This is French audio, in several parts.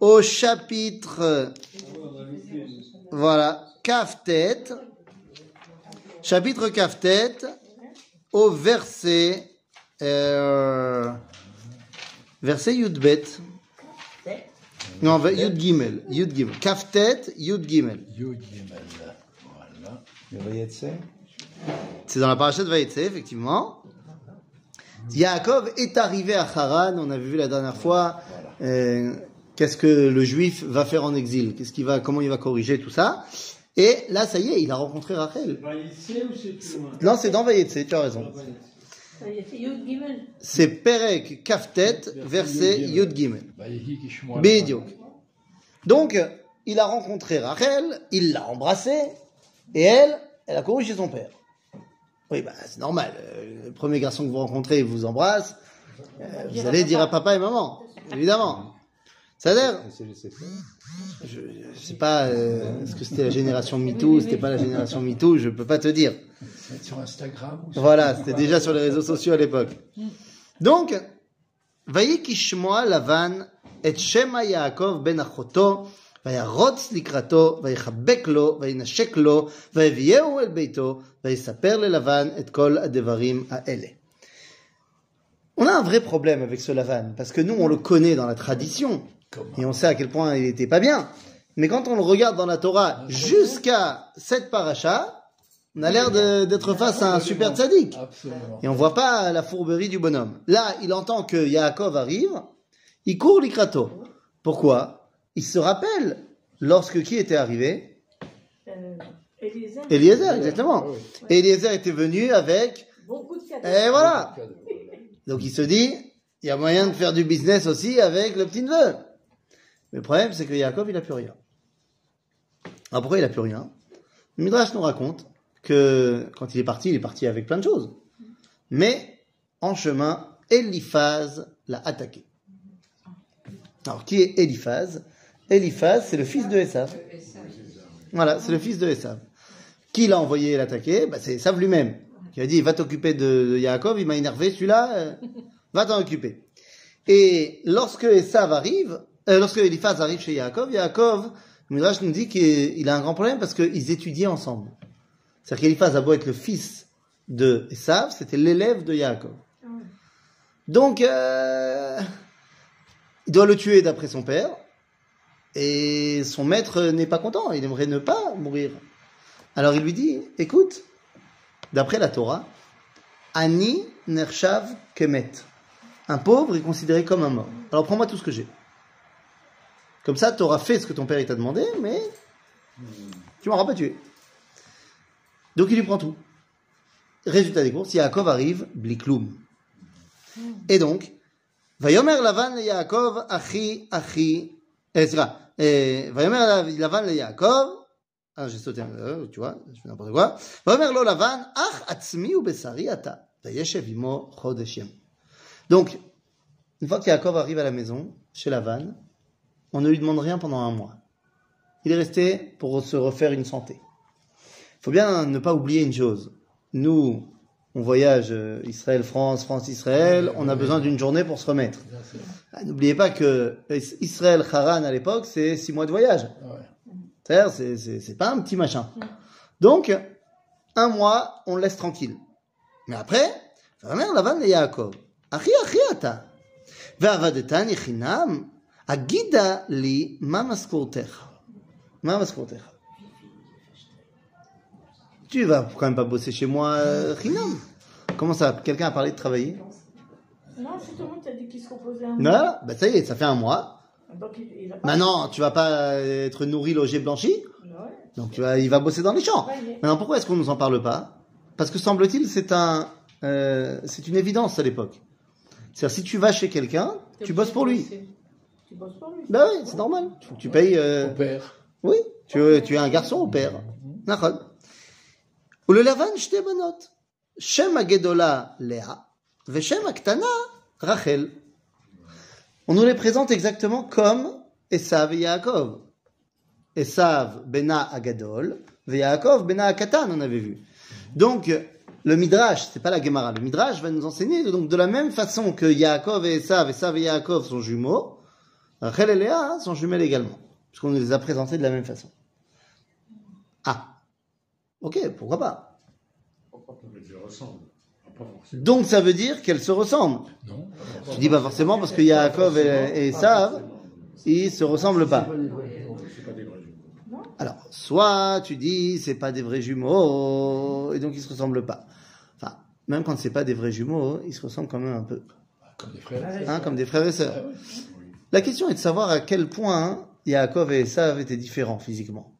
au chapitre, voilà, Kaftet, chapitre Kaftet, au verset, euh, verset Yudbet. Non, Yud Gimel, Yud Gimel. Kaftet, Yud Gimel. Yud Gimel. Voilà. C'est dans la paracha de Vayetse, effectivement. Yaakov est arrivé à Haran, on avait vu la dernière fois. euh, Qu'est-ce que le juif va faire en exil Qu'est-ce qu'il va, comment il va corriger tout ça Et là, ça y est, il a rencontré Rachel. Non, c'est dans Vayetse, tu as raison. C'est Perek Kaftet, verset Yud Gimel. Bédiok. Donc, il a rencontré Rachel, il l'a embrassée, et elle, elle a couru chez son père. Oui, bah, c'est normal. euh, Le premier garçon que vous rencontrez vous embrasse, euh, vous allez dire à papa et maman, évidemment. Ça a l'air, C'est le CFA. je, je sais pas, euh, est-ce que c'était la génération MeToo, c'était pas la génération MeToo, je peux pas te dire. C'est sur Instagram ou sur- Voilà, c'était déjà sur les réseaux sociaux à l'époque. Donc, Vayikishmoa Lavan et Shema Yaakov ben Achoto, וירוץ לקראתו, ויחבק לו, וינשק לו, ויביאהו אל ביתו, ויספר ללבן את כל הדברים האלה. On a un vrai problème avec ce Lavan, parce que nous, on le connaît dans la tradition, et on sait à quel point il était pas bien. Mais quand on le regarde dans la Torah jusqu'à cette paracha, on a l'air d'être face à un super tzaddik. Et on voit pas la fourberie du bonhomme. Là, il entend que Yaakov arrive, il court l'ikrato. Pourquoi? Il se rappelle lorsque qui était arrivé? Euh, Eliezer. Eliezer, exactement. Et Eliezer était venu avec... Beaucoup de cadeaux. Et voilà Donc il se dit, il y a moyen de faire du business aussi avec le petit neveu. Le problème, c'est que Yaakov, il a plus rien. Alors pourquoi il a plus rien? Midrash nous raconte que quand il est parti, il est parti avec plein de choses. Mais en chemin, Eliphaz l'a attaqué. Alors qui est Eliphaz? Eliphaz, c'est le fils de Esav. Voilà, c'est le fils de Esav. Qui l'a envoyé l'attaquer? Bah, C'est Esav lui-même. Qui a dit, va t'occuper de, de Yaakov, il m'a énervé celui-là, euh, va t'en occuper. Et lorsque Esav arrive, euh, lorsque Eliphaz arrive chez Yaakov, Yaakov, Midrash nous dit qu'il a un grand problème parce qu'ils étudiaient ensemble. C'est-à-dire qu'Eliphaz a beau être le fils de Esav, c'était l'élève de Yaakov. Donc, euh, il doit le tuer d'après son père. Et son maître n'est pas content, il aimerait ne pas mourir. Alors il lui dit, écoute, d'après la Torah, Ani Nershav Kemet. Un pauvre est considéré comme un mort. Alors prends-moi tout ce que j'ai. Comme ça, tu auras fait ce que ton père t'a demandé, mais tu m'auras pas tué. Donc il lui prend tout. Résultat des courses, Yaakov arrive, Blikloum. Et donc, Vayomer Lavan Yaakov, Achi, Achi, eh, c'est là. Eh, Vayomer Lavan Yaakov, ah, j'ai sauté un, euh, tu vois, je fais n'importe quoi. Vayomer lo Lavan, Ach atzmi u besari ata, vayeshev imo chodeshem. Donc, une fois que Yaakov arrive à la maison, chez Lavan, on ne lui demande rien pendant un mois. Il est resté pour se refaire une santé. Il faut bien ne pas oublier une chose. Nous, on voyage euh, Israël-France, France-Israël, on a besoin d'une journée pour se remettre. Ah, n'oubliez pas que Israël-Haran à l'époque, c'est six mois de voyage. Ah c'est pas un petit machin. Mm. Donc, un mois, on le laisse tranquille. Mais après, Vamer Lavan et Yaakov. Achi, achi, הגידה לי מה משכורתך. מה משכורתך? Tu vas quand même pas bosser chez moi, euh, Chinam. Comment ça Quelqu'un a parlé de travailler Non, justement, tu as dit qu'il se reposait un Non, bah ça y est, ça fait un mois. Donc, il, il a pas. Maintenant, tu vas pas être nourri, logé, blanchi. Ouais. Donc tu vas, il va bosser dans les champs. Ouais, mais- Maintenant, pourquoi est-ce qu'on nous en parle pas Parce que semble-t-il, c'est un, euh, c'est une évidence à l'époque. C'est-à-dire, si tu vas chez quelqu'un, T'es tu obligé bosses de pour lui. bosser. Bosses pour lui. Ben oui, c'est normal. Faut que tu payes. euh, Au père. Oui, tu, tu es un garçon au père. Nachon. Ou le lavan shte banot. Shem Agedola Léa, Veshem Aktana Rachel. On nous les présente exactement comme Esav et Yaakov. Esav Bena Agadol, ve Yaakov Bena Akatan, on avait vu. Donc, le Midrash, c'est pas la Gemara, le Midrash va nous enseigner, donc de la même façon que Yaakov et Esav, Esav et Yaakov sont jumeaux, Rachel et Léa sont jumelles également, puisqu'on les a présentées de la même façon. Ah, ok, pourquoi pas. Pourquoi pas les ressemblent? Pas forcément. Donc ça veut dire qu'elles se ressemblent. Non Je dis pas forcément parce que Yaakov et, et Esav, ils se ressemblent pas. Alors, soit tu dis c'est pas des vrais jumeaux et donc ils se ressemblent pas. Enfin, même quand c'est pas des vrais jumeaux, ils se ressemblent quand même un peu, Comme des frères. hein, comme des frères et Ah sœurs. La question est de savoir à quel point Yaakov et Esav étaient différents physiquement.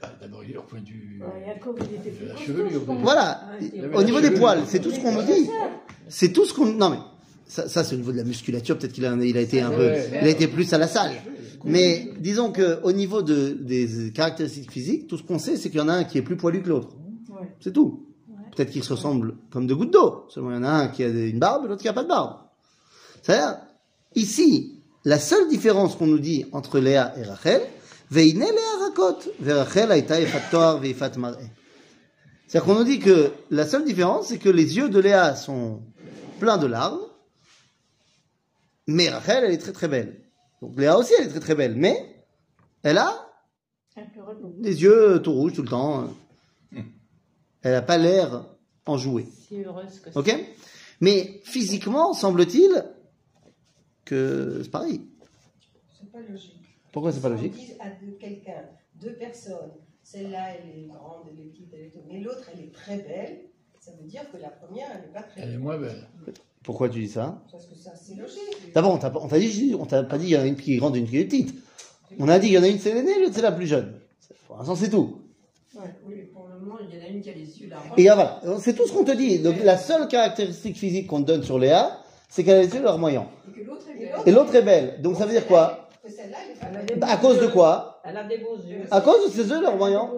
Bah, D'abord, il est au point il était plus chevelure, pense. Voilà. Au niveau des poils, c'est tout ce qu'on nous dit. C'est tout ce qu'on. Non mais ça, ça c'est au niveau de la musculature. Peut-être qu'il a, il a été un peu, il a été plus à la salle. Mais disons que au niveau de, des caractéristiques physiques, tout ce qu'on sait, c'est qu'il y en a un qui est plus poilu que l'autre. C'est tout. Peut-être qu'ils se ressemblent comme deux gouttes d'eau. Seulement, il y en a un qui a une barbe et l'autre qui a pas de barbe. C'est-à-dire, ici, la seule différence qu'on nous dit entre Léa et Rachel, Veine Léa rakot, Rachel aita efat toar veifat mar'e. C'est-à-dire qu'on nous dit que la seule différence, c'est que les yeux de Léa sont pleins de larmes, mais Rachel, elle est très très belle. Donc Léa aussi, elle est très très belle, mais elle a les yeux tout rouges tout le temps. Elle n'a pas l'air enjouée. Si heureuse que ça. Ok Mais physiquement, semble-t-il que c'est pareil. C'est pas logique. Pourquoi c'est pas Si logique On dit à deux- quelqu'un, deux personnes, celle-là elle est grande, elle est petite, elle est... mais l'autre elle est très belle, ça veut dire que la première elle n'est pas très Elle est belle. moins belle. Pourquoi tu dis ça? Parce que ça c'est logique. D'abord, on t'a pas- on t'a dit, on t'a pas dit il y en a une qui est grande et une qui est petite. On a dit il y en a une c'est l'aînée, l'autre c'est la plus jeune. Pour l'instant, c'est tout. Oui, pour le moment, il y en a une qui a les yeux là. Et ah, voilà, c'est tout ce qu'on te dit. Donc la seule caractéristique physique qu'on te donne sur Léa, c'est qu'elle a les yeux larmoyants. Et l'autre est belle. est. Donc ça veut dire quoi? À cause de quoi? Elle a des beaux yeux. À cause de ses yeux larmoyants.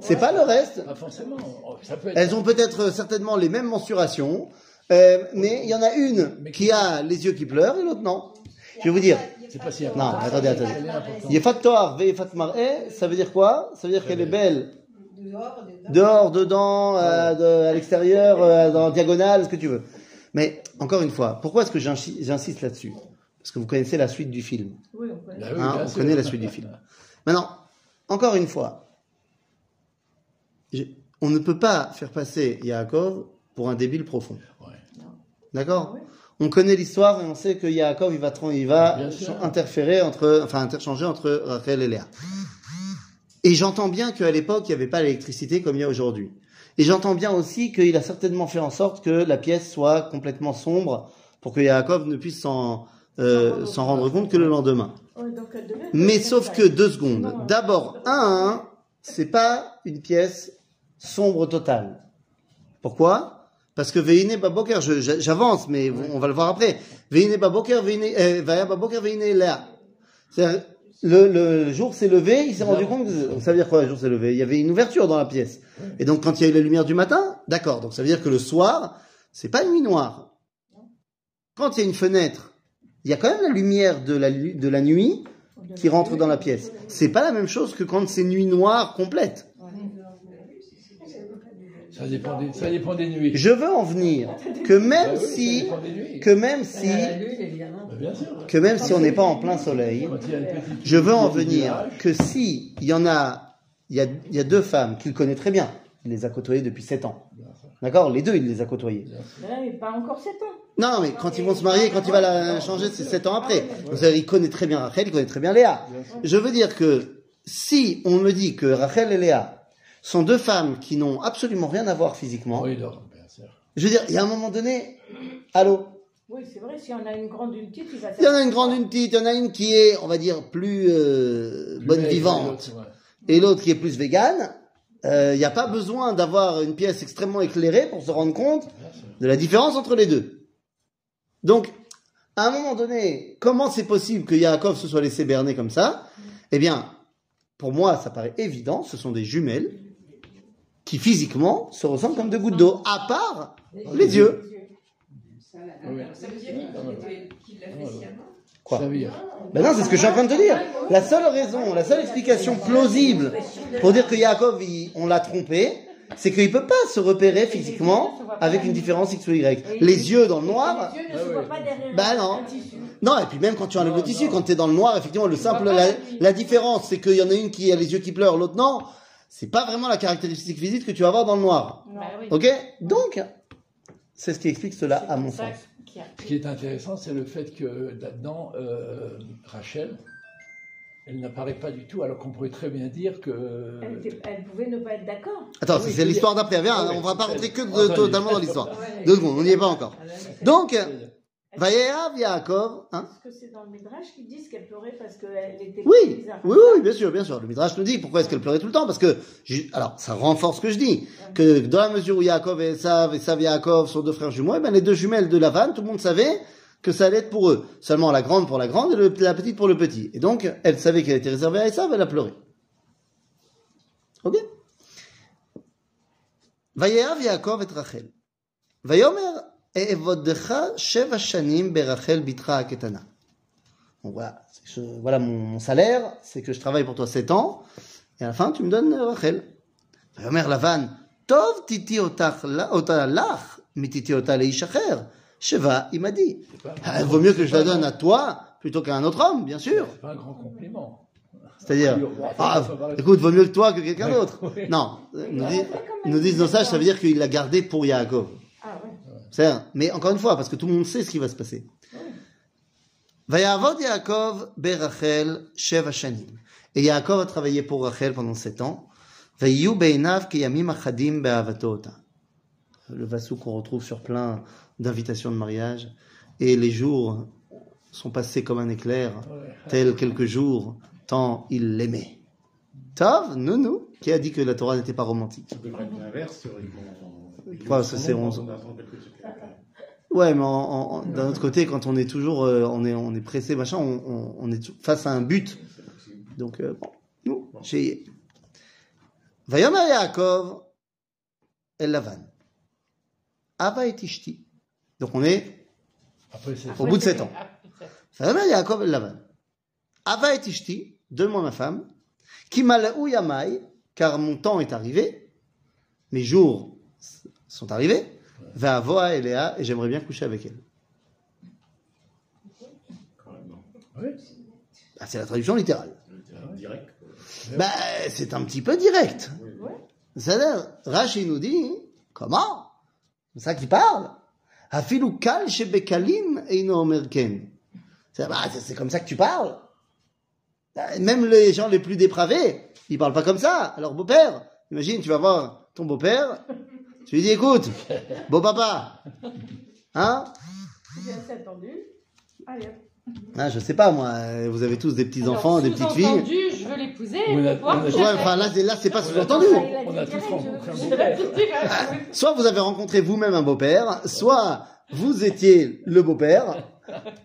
C'est pas le reste. Pas forcément. Oh, Ça peut être. Elles ont peut-être euh, certainement les mêmes mensurations, euh, mais il y en a une qui a les yeux qui pleurent et l'autre non. Je vais vous dire. C'est pas si Non, attendez, attendez. Elle est importante. Yefat Toar Ve'efat Mar'eh, ça veut dire quoi? Ça veut dire qu'elle est belle Dehors, dedans. dehors, dedans, euh, de- à l'extérieur, euh, dans diagonale, ce que tu veux. Mais encore une fois, pourquoi est-ce que j'insiste là-dessus? Parce que vous connaissez la suite du film. Oui, on connaît. Bah oui, Hein, on connaît la suite du film. Maintenant, encore une fois, je- on ne peut pas faire passer Yaakov pour un débile profond. Ouais. D'accord? Ouais. On connaît l'histoire et on sait que Yaakov il va, il interférer entre, enfin interchanger entre Rachel et Léa. Et j'entends bien qu'à l'époque il n'y avait pas l'électricité comme il y a aujourd'hui. Et j'entends bien aussi qu'il a certainement fait en sorte que la pièce soit complètement sombre pour que Yaakov ne puisse s'en euh, rendre compte que le lendemain. Être Mais sauf que deux secondes. D'abord, un, c'est pas une pièce sombre totale. Pourquoi? Parce que Veine Baboker, j'avance, mais on va le voir après. Veine Baboker, Veine, euh, Vaya Baboker, Veine Léa. Le, le jour s'est levé, il s'est rendu compte que, ça veut dire quoi, le jour s'est levé? Il y avait une ouverture dans la pièce. Et donc, quand il y a eu la lumière du matin, d'accord. Donc, ça veut dire que le soir, c'est pas une nuit noire. Quand il y a une fenêtre, il y a quand même la lumière de la, de la nuit qui rentre dans la pièce. C'est pas la même chose que quand c'est nuit noire complète. Ça dépend des, ça dépend des nuits. Je veux en venir que même Bah oui, si, que même si. Bah, que même si on n'est pas en plein soleil, je veux en venir que si il y en a, il y a, il y a deux femmes qu'il connaît très bien, il les a côtoyées depuis sept ans. D'accord? Les deux, il les a côtoyées. Mais pas encore 7 ans. Non, mais quand ils vont se marier, quand il va la changer, c'est sept ans après. Ça veut dire, il connaît très bien Rachel, il connaît très bien Léa. Je veux dire que si on me dit que Rachel et Léa sont deux femmes qui n'ont absolument rien à voir physiquement, Oui, non, bien sûr. je veux dire, il y a un moment donné, allô? Oui, c'est vrai, s'il y en a une grande, une petite, il va Il y en a une grande, une petite, il y en a une qui est, on va dire, plus euh, bonne vivante, ouais. et l'autre qui est plus végane. Euh, Il n'y a pas besoin d'avoir une pièce extrêmement éclairée pour se rendre compte de la différence entre les deux. Donc, à un moment donné, comment c'est possible que Yaakov se soit laissé berner comme ça? Eh bien, pour moi, ça paraît évident, ce sont des jumelles qui physiquement se ressemblent comme deux gouttes d'eau, à part les yeux. Sciemment. Quoi. Ben non, c'est ce que je suis en train de te dire. La seule raison, la seule explication plausible pour dire que Yaakov, il- on l'a trompé, c'est qu'il peut pas se repérer physiquement ne avec une différence X ou Y. Les yeux dans le noir, Les yeux ne Ah se voient pas derrière un- non. non, et puis même quand tu enlèves le tissu, non. quand tu es dans le noir, effectivement, le simple, la différence, c'est qu'il y en a une qui a les yeux qui pleurent, l'autre non. C'est pas vraiment la caractéristique physique que tu vas avoir dans le noir. Non. Bah oui. Ok Donc, c'est ce qui explique cela à mon sens. a- Ce qui est intéressant, c'est le fait que là-dedans, euh, Rachel, elle n'apparaît pas du tout, alors qu'on pourrait très bien dire que. Elle, était- elle pouvait ne pas être d'accord. Attends, Oui, c'est l'histoire d'après. Viens, Ah oui, on va pas rentrer que de- totalement dans l'histoire. Ouais. Deux secondes, on n'y est pas encore. Ah, Donc, Vayeav Yaakov, hein Est-ce que c'est dans le Midrash qu'ils disent qu'elle pleurait parce qu'elle était Oui, bizarre oui, oui, bien sûr, bien sûr. Le Midrash nous dit pourquoi est-ce qu'elle pleurait tout le temps Parce que, alors, ça renforce ce que je dis, que dans la mesure où Yaakov et Esav, Esav et Yaakov sont deux frères jumeaux, eh ben, les deux jumelles de Lavan, tout le monde savait que ça allait être pour eux. Seulement la grande pour la grande et le- la petite pour le petit. Et donc, elle savait qu'elle était réservée à Esav, elle a pleuré. Ok Vayeav Yaakov et Rachel. Vayomer Evodecha Sheva Shanim Berachel Bitra Ketana. Donc voilà, je- voilà mon, mon salaire, c'est que je travaille pour toi 7 ans, et à la fin tu me donnes euh, Rachel. Vayomer Lavan, Tov titi otach la- ota lach, mi titi ota leish acher. Sheva, il m'a dit. Pas- Ah, Il vaut mieux que je la donne à toi plutôt qu'à un autre homme, bien sûr. C'est pas un grand compliment. C'est-à-dire, ah, écoute, vaut mieux que toi que quelqu'un d'autre. Non, euh, nous, disent nos sages, ça veut dire qu'il l'a gardé pour Yaakov. Ah ouais. C'est mais encore une fois, parce que tout le monde sait ce qui va se passer. Vayavod Yaakov berachel sheva shanim. Et Yaakov a travaillé pour Rachel pendant sept ans. Vayu beinav kiyamim achadim be'avato ota. Le vassou qu'on retrouve sur plein d'invitations de mariage. Et les jours sont passés comme un éclair, tels quelques jours, tant il l'aimait. Tov, nounou, qui a dit que la Torah n'était pas romantique. L'inverse, théoriquement. Ouais, ça, c'est. Ouais, mais d'un autre côté, quand on est toujours, euh, on est, on est pressé, machin, on, on- on est face à un but. Donc, euh, bon, nous, j'ai. Vayomer Yaakov El Lavan. Ava et Ishti. Donc, on est au bout de sept ans. Peut-être. Vayomer Yaakov El Lavan. Ava et Ishti, donne-moi ma femme. Qui malaou yamai, car mon temps est arrivé. Mes jours sont arrivés. Va avoa Eléa, et j'aimerais bien coucher avec elle. Quand même, non. Oui. Ah, c'est la traduction littérale. Direct. Bah, c'est un petit peu direct. Oui. C'est-à-dire, Rashi nous dit, comment? C'est ça qui parle. C'est bah, c'est comme ça que tu parles. Bah, Même les gens les plus dépravés, ils parlent pas comme ça. Alors, beau-père, imagine, tu vas voir ton beau-père, tu lui dis, écoute, beau papa, hein. Allez, ah, Je sais pas, moi, vous avez tous des petits-enfants, Alors, des petites filles. je veux l'épouser. Ouais, enfin, là, c'est- là c'est pas sous-entendu. Soit vous avez rencontré vous-même un beau-père, soit vous étiez le beau-père.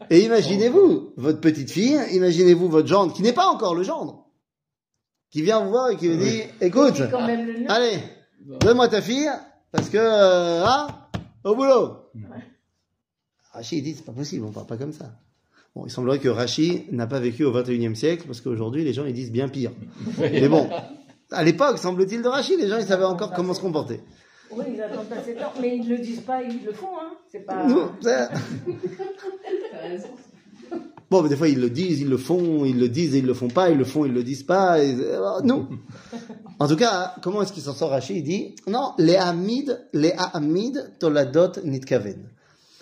Et imaginez-vous, votre petite fille, imaginez-vous votre gendre, qui n'est pas encore le gendre, qui vient vous voir et qui vous dit, écoute, allez, donne-moi ta fille, parce que, euh, hein, au boulot. Rachid il dit, c'est pas possible, on parle pas comme ça. Bon, il semblerait que Rachid n'a pas vécu au 21e siècle, parce qu'aujourd'hui, les gens, ils disent bien pire. Mais bon, à l'époque, semble-t-il, de Rachid, les gens, ils savaient encore comment se comporter. Oui, ils attendent pas 7 ans, mais ils le disent pas, ils le font, hein. C'est pas. Nous, ça-. Bon, mais des fois, ils le disent, ils le font, ils le disent et ils le font pas, ils le font, ils le disent pas. et- non. En tout cas, comment est-ce qu'il s'en sort, Rachid Il dit, non, les Hamid, les Hamid toladot nitkaven.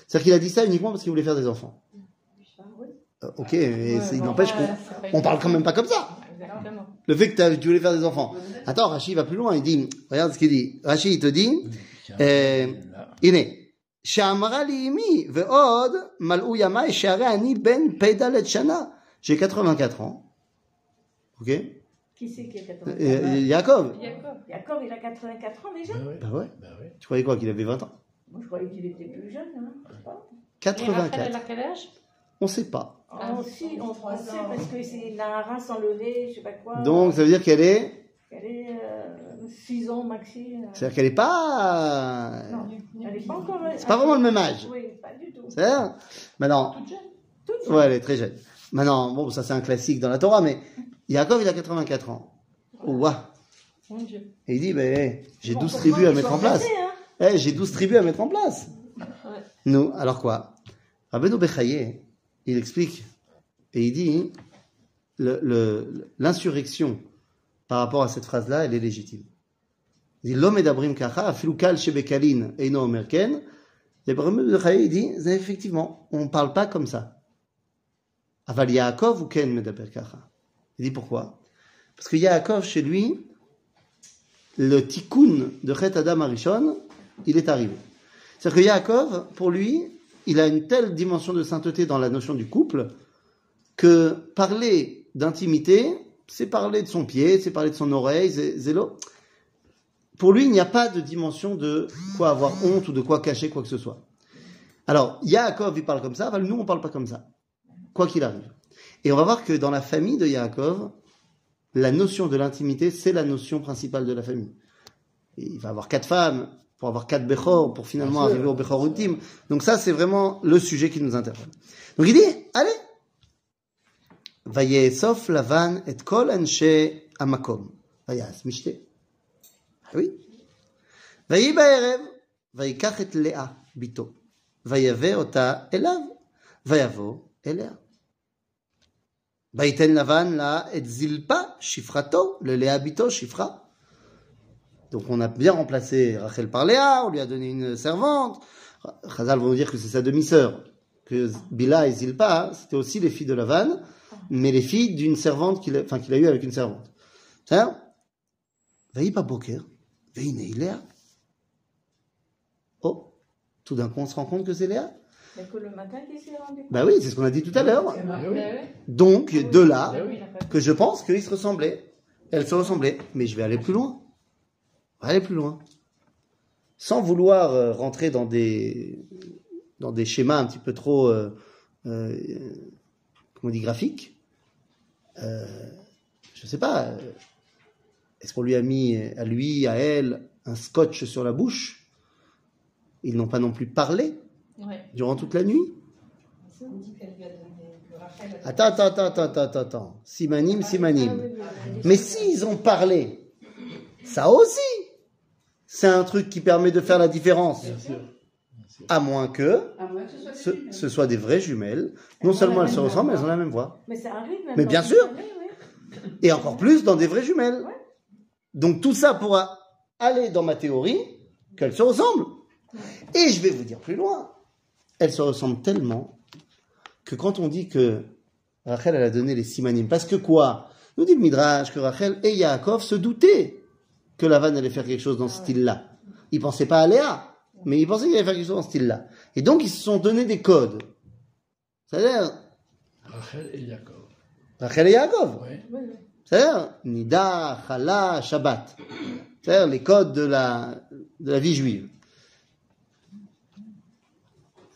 C'est-à-dire qu'il a dit ça uniquement parce qu'il voulait faire des enfants. Ah, oui. Euh, ok, mais Ouais, c'est- il bon, n'empêche ouais, qu'on c'est pas on une- parle quand même pas comme ça. Exactement. Le fait que t'as- tu voulais faire des enfants. Attends, Rachid va plus loin, il dit, regarde ce qu'il dit. Rachid, il te dit, אה, הנה, שאמרה לי אמי, ועוד מלאו ימיי שהרי אני בן פ"ד שנה, j'ai 84 ans. Ok Qui c'est qui a 84 Euh, Jacob Jacob. Jacob, il a 84 ans déjà Bah ouais. Bah ouais. Bah ouais. Tu croyais quoi Qu'il avait 20 ans Moi, je croyais qu'il était plus jeune. Hein. je sais pas. Et Raphaël, elle 84. a quel âge On sait pas. Ah, Oh, si, on, on sait parce que c'est la race enlevée, je sais pas quoi. Donc ça veut dire qu'elle est. Elle est 6 ans maxi. euh. C'est-à-dire qu'elle est pas. Non, elle est pas encore. C'est pas vraiment le même âge. Oui, pas du tout. C'est-à-dire Maintenant. Toute jeune. Toute jeune. Ouais, elle est très jeune. Maintenant, bon, ça c'est un classique dans la Torah, mais Jacob, il a 84 ans. Ouah Mon Dieu. Et il dit, ben, j'ai Bon, 12 pour tribus moi, à mettre en place. hein. Eh, j'ai 12 tribus à mettre en place. Ouais. Nous, alors quoi? Rabbeinu Bechaye, il explique et il dit l'insurrection par rapport à cette phrase-là, elle est légitime. Il dit l'homme est d'abrim kacha, afilu kal shebekalin eino omerken. Et Rabbeinu Bechaye, il dit effectivement, on ne parle pas comme ça. Aval Yaakov ou ken medaber kacha? Il dit pourquoi? Parce que Yaakov, chez lui, le tikkun de Chet Adam Arishon, il est arrivé. C'est-à-dire que Yaakov, pour lui, il a une telle dimension de sainteté dans la notion du couple que parler d'intimité, c'est parler de son pied, c'est parler de son oreille, l'eau. Pour lui, il n'y a pas de dimension de quoi avoir honte ou de quoi cacher quoi que ce soit. Alors, Yaakov, il parle comme ça, nous, on parle pas comme ça, quoi qu'il arrive. Et on va voir que dans la famille de Yaakov, la notion de l'intimité, c'est la notion principale de la famille. Il va avoir quatre femmes pour avoir quatre Bechor, pour finalement arriver au Bechor ultime. Donc ça, c'est vraiment le sujet qui nous interpelle. Donc il dit, allez Vayesof Lavan et kol anshe amakom. Vayas mishte. Ah oui. Vayi ba'erev, vayikach et Léa, bito. Vayave ota elav, vayavo elea. Baiten Lavan, là, et Zilpa, Shifrato, le Léabito, Shifra. Donc on a bien remplacé Rachel par Léa, on lui a donné une servante. Chazal vont dire que c'est sa demi-sœur, que Bila et Zilpa, hein, c'était aussi les filles de Lavan, mais les filles d'une servante qu'il a, enfin, qu'il a eue avec une servante. C'est-à-dire, pas Boker, Veine Léa. Oh, tout d'un coup on se rend compte que c'est Léa? Mais que le matin, il s'est rendu compte. Bah oui, c'est ce qu'on a dit tout à l'heure. Ah Bah ouais. Donc, de là, Bah que je pense qu'ils se ressemblaient. Elles se ressemblaient. Mais je vais aller plus loin. On va aller plus loin. Sans vouloir euh, rentrer dans des, dans des schémas un petit peu trop, euh, euh, comment on dit, graphiques. Euh, je sais pas. Est-ce qu'on lui a mis à lui, à elle, un scotch sur la bouche? Ils n'ont pas non plus parlé Ouais. durant toute la nuit Attends, attends, attends, attends, attends, attends, attends. Simanim, simanim. Ah. Mais s'ils ont parlé, ça aussi, c'est un truc qui permet de faire la différence. Bien sûr. À moins que À moins que ce soit des ce, jumelles. ce soit des vraies jumelles. Non seulement elles se ressemblent, mais elles ont la même voix. Mais ça arrive même. Mais bien sûr. Et encore plus dans des vraies jumelles. Ouais. Donc tout ça pourra aller dans ma théorie qu'elles se ressemblent. Et je vais vous dire plus loin. Elles se ressemblent tellement que quand on dit que Rachel elle a donné les simanim, parce que quoi? Nous dit le Midrash que Rachel et Yaakov se doutaient que Lavan allait faire quelque chose dans ce style-là. Ils pensaient pas à Léa, mais ils pensaient qu'il allait faire quelque chose dans ce style-là. Et donc ils se sont donné des codes. C'est-à-dire Rachel et Jacob. Rachel et Yaakov. Oui, oui. C'est-à-dire Nida, Chala, Shabbat. C'est-à-dire les codes de la, de la vie juive.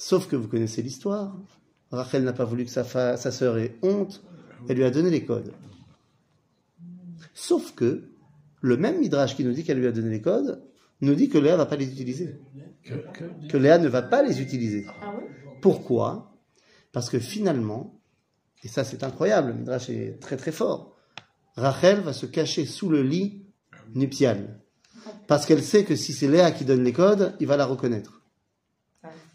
Sauf que vous connaissez l'histoire. Rachel n'a pas voulu que sa, fa- sa sœur ait honte. Elle lui a donné les codes. Sauf que le même Midrash qui nous dit qu'elle lui a donné les codes nous dit que Léa va pas les utiliser. Que, que, Que Léa ne va pas les utiliser. Ah oui? Pourquoi? Parce que finalement, et ça c'est incroyable, le Midrash est très très fort, Rachel va se cacher sous le lit nuptial. Parce qu'elle sait que si c'est Léa qui donne les codes, il va la reconnaître.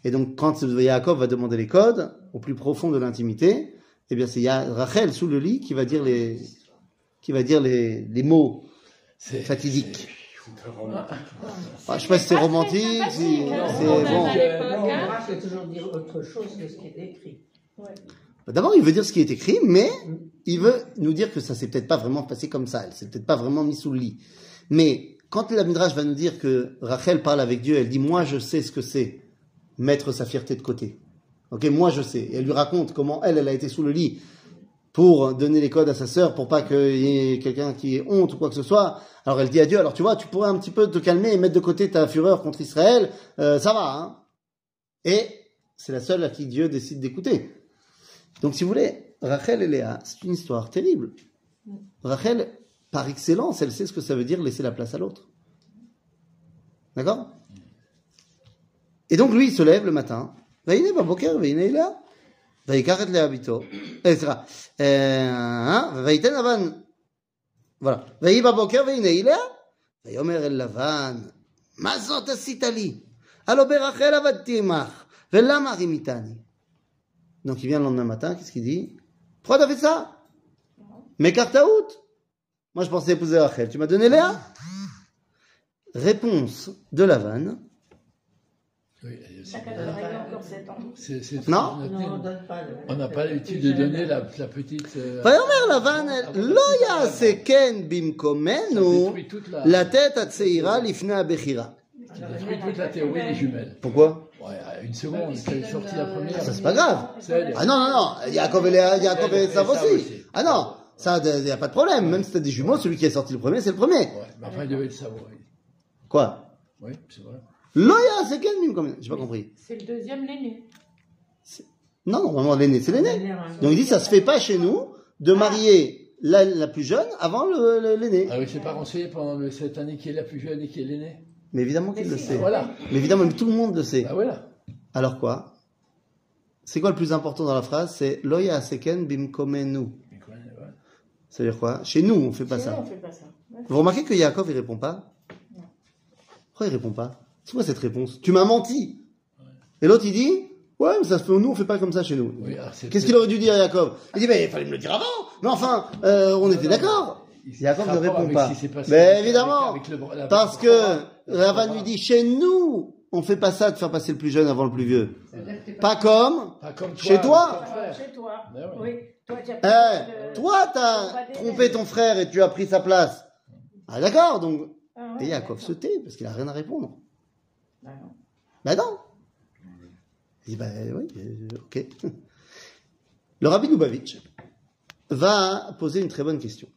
Et donc quand Yaakov va demander les codes, au plus profond de l'intimité, eh bien c'est Rachel sous le lit qui va dire les, qui va dire les, les mots c'est fatidiques. Ah, je sais pas si c'est romantique, si c'est bon. toujours dire autre chose que ce qui est écrit. D'abord, il veut dire ce qui est écrit, mais il veut nous dire que ça s'est peut-être pas vraiment passé comme ça. Elle s'est peut-être pas vraiment mis sous le lit. Mais quand la Midrash va nous dire que Rachel parle avec Dieu, elle dit moi je sais ce que c'est mettre sa fierté de côté. Ok, moi je sais. Et elle lui raconte comment elle, elle a été sous le lit pour donner les codes à sa sœur pour pas qu'il y ait quelqu'un qui ait honte ou quoi que ce soit. Alors elle dit à Dieu, alors tu vois, tu pourrais un petit peu te calmer et mettre de côté ta fureur contre Israël, Euh, ça va. Hein et c'est la seule à qui Dieu décide d'écouter. Donc, si vous voulez, Rachel et Léa, c'est une histoire terrible. Rachel, par excellence, elle sait ce que ça veut dire laisser la place à l'autre. D'accord? Et donc, lui, il se lève le matin. Vaïne baboker, vaïne Léa. ויקח את לאה ביתו, אה, סליחה, אה, וייתן לבן, voilà, ויהי בבוקר והנה היא לאה, ויאמר אל לבן, מה זאת עשית לי? הלא ברחל עבדתי עמך, ולמה רימיתני? Donc il vient le lendemain matin, qu'est-ce qu'il dit Pourquoi t'as fait ça M'écartaout Moi je pensais épouser Rachel, tu m'as donné Léa Réponse de Lavan, c'est- Non. on a- Non, on donne pas. le- On n'a pas l'habitude de donner la, la petite. euh, ויאמר לבן, לא יעשה כן ça במקומנו détruit toute la, לתת הצעירה לפני הבכירה. ça détruit toute la théorie des jumelles. Pourquoi Ouais, à une seconde, quand elle est sortie la première. Ça c'est pas grave. c'est- Ah non, non, non, Yaakov et, Léa- Yaakov et Et Esav Esav aussi. aussi. Ah non, ça, il n'y a pas de problème. Même si t'as des jumeaux, celui qui est sorti le premier, c'est le premier. Ouais, mais enfin, il devait le savoir. oui. Quoi Oui, c'est vrai. Loya, c'est quel mime comme J'ai pas compris. C'est le deuxième l'aîné. Non, normalement, l'aîné, c'est l'aîné. Donc il dit, ça se fait pas chez nous de marier la, la plus jeune avant l'aîné. Ah oui, c'est pas renseigné pendant le- cette année qui est la plus jeune et qui est l'aîné. Mais évidemment qu'il le sait. Voilà. Mais évidemment, tout le monde le sait. Ah voilà. Alors quoi? C'est quoi le plus important dans la phrase? C'est Loya seken bimkomenu. Ça veut dire quoi? Chez nous, on fait pas nous, ça. on fait pas ça. Vous remarquez que Yaakov, il répond pas? Pourquoi il répond pas? C'est quoi cette réponse? Tu m'as menti. Et l'autre, il dit Ouais, mais ça se fait, nous, on fait pas comme ça chez nous. Oui, alors c'est Qu'est-ce qu'il aurait dû dire, Yaakov Il dit Mais il fallait me le dire avant Mais enfin, euh, on était d'accord. Il- Yaakov ne répond avec pas. passé Mais avec- évidemment, avec le- la- Parce que Ravan lui dit Chez nous, on fait pas ça de faire passer le plus jeune avant le plus vieux. Pas comme. Pas comme toi, Chez toi avec. Chez toi. Ben. Oui. Toi, tu as Eh, de- toi, trompé ton frère et tu as pris sa place. Ah d'accord, donc. Ah ouais, Et Yaakov se tait parce qu'il a rien à répondre. Bah non. Ben non. Il dit, ben oui, euh, ok. Le rabbi Lubavitch va poser une très bonne question.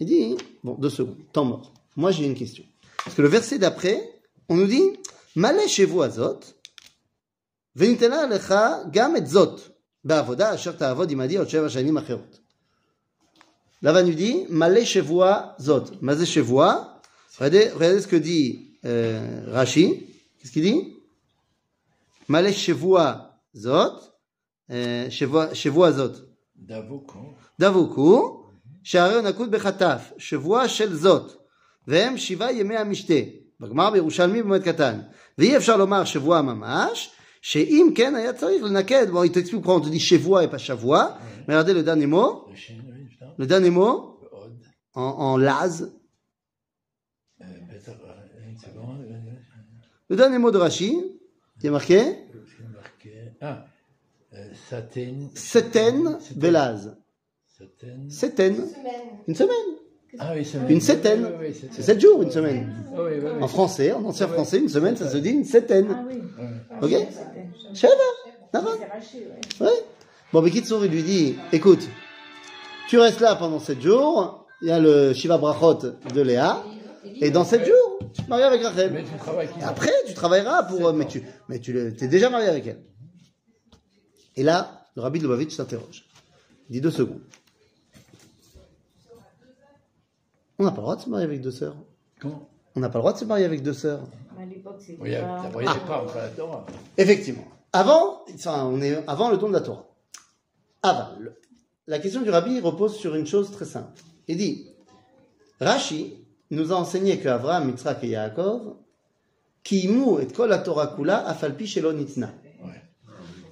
Il dit, bon, deux secondes, temps mort. Moi, j'ai une question. Parce que le verset d'après, on nous dit, Malé chez vous azot, venitena lecha gam et zot, בעבודה אשר תעבוד עמדי עוד שבע שנים אחרות. Là-bas, nous dit, Malé chez vous zot. Mazé chez vous. Regardez, regardez ce que dit euh, Rashi. Qu'est-ce qu'il dit Malé Shevua Zot, euh, Shevua Shevua Zot, D'avocat. דבוקו, שהרי הוא נקוט בחטף, שבוע של זאת, והם שבעה ימי המשתה, בגמר בירושלמי במועד קטן. ואי אפשר לומר שבוע ממש, שאם כן היה צריך לנקד, bon, il t'explique pourquoi on te dit שבוע et pas שבוע, mais regardez le dernier mot, Le chien, oui, putain. le dernier mot, Le Hod. en, en laz, le dernier mot de Rashi, il est marqué. Ah. Euh, Saten. seten belaz. Seten, Semaine. une semaine. Ah oui, c'est Une septaine. Oui, oui, oui, C'est sept jours, une semaine. Ah oui, oui, oui. En français, en ancien Ouais. français, une semaine, ça se dit une septaine. Ah oui. Ok Sheva. Ouais. Bon, mais Kitsour, il lui dit, écoute, tu restes là pendant sept jours, il y a le Shiva Brachot de Léa, et dans sept jours, tu te maries avec Mais Rachel. tu travailles qui Et après, tu travailleras pour, euh, mais tu, mais tu es déjà marié avec elle. Et là, le rabbi de Lubavitch s'interroge. Il dit deux secondes. On n'a pas le droit de se marier avec deux sœurs. Comment? On n'a pas le droit de se marier avec deux sœurs. À l'époque, c'était Oui, pas... entre la Torah. Effectivement. Avant, enfin, on est avant le don de la Torah. Avant, le- la question du rabbi repose sur une chose très simple. Il dit, Rashi nous a enseigné que Abraham, Yitzhak et Yaakov, kiimu et kol la Torah kula afalpi shelo nitna. Ouais.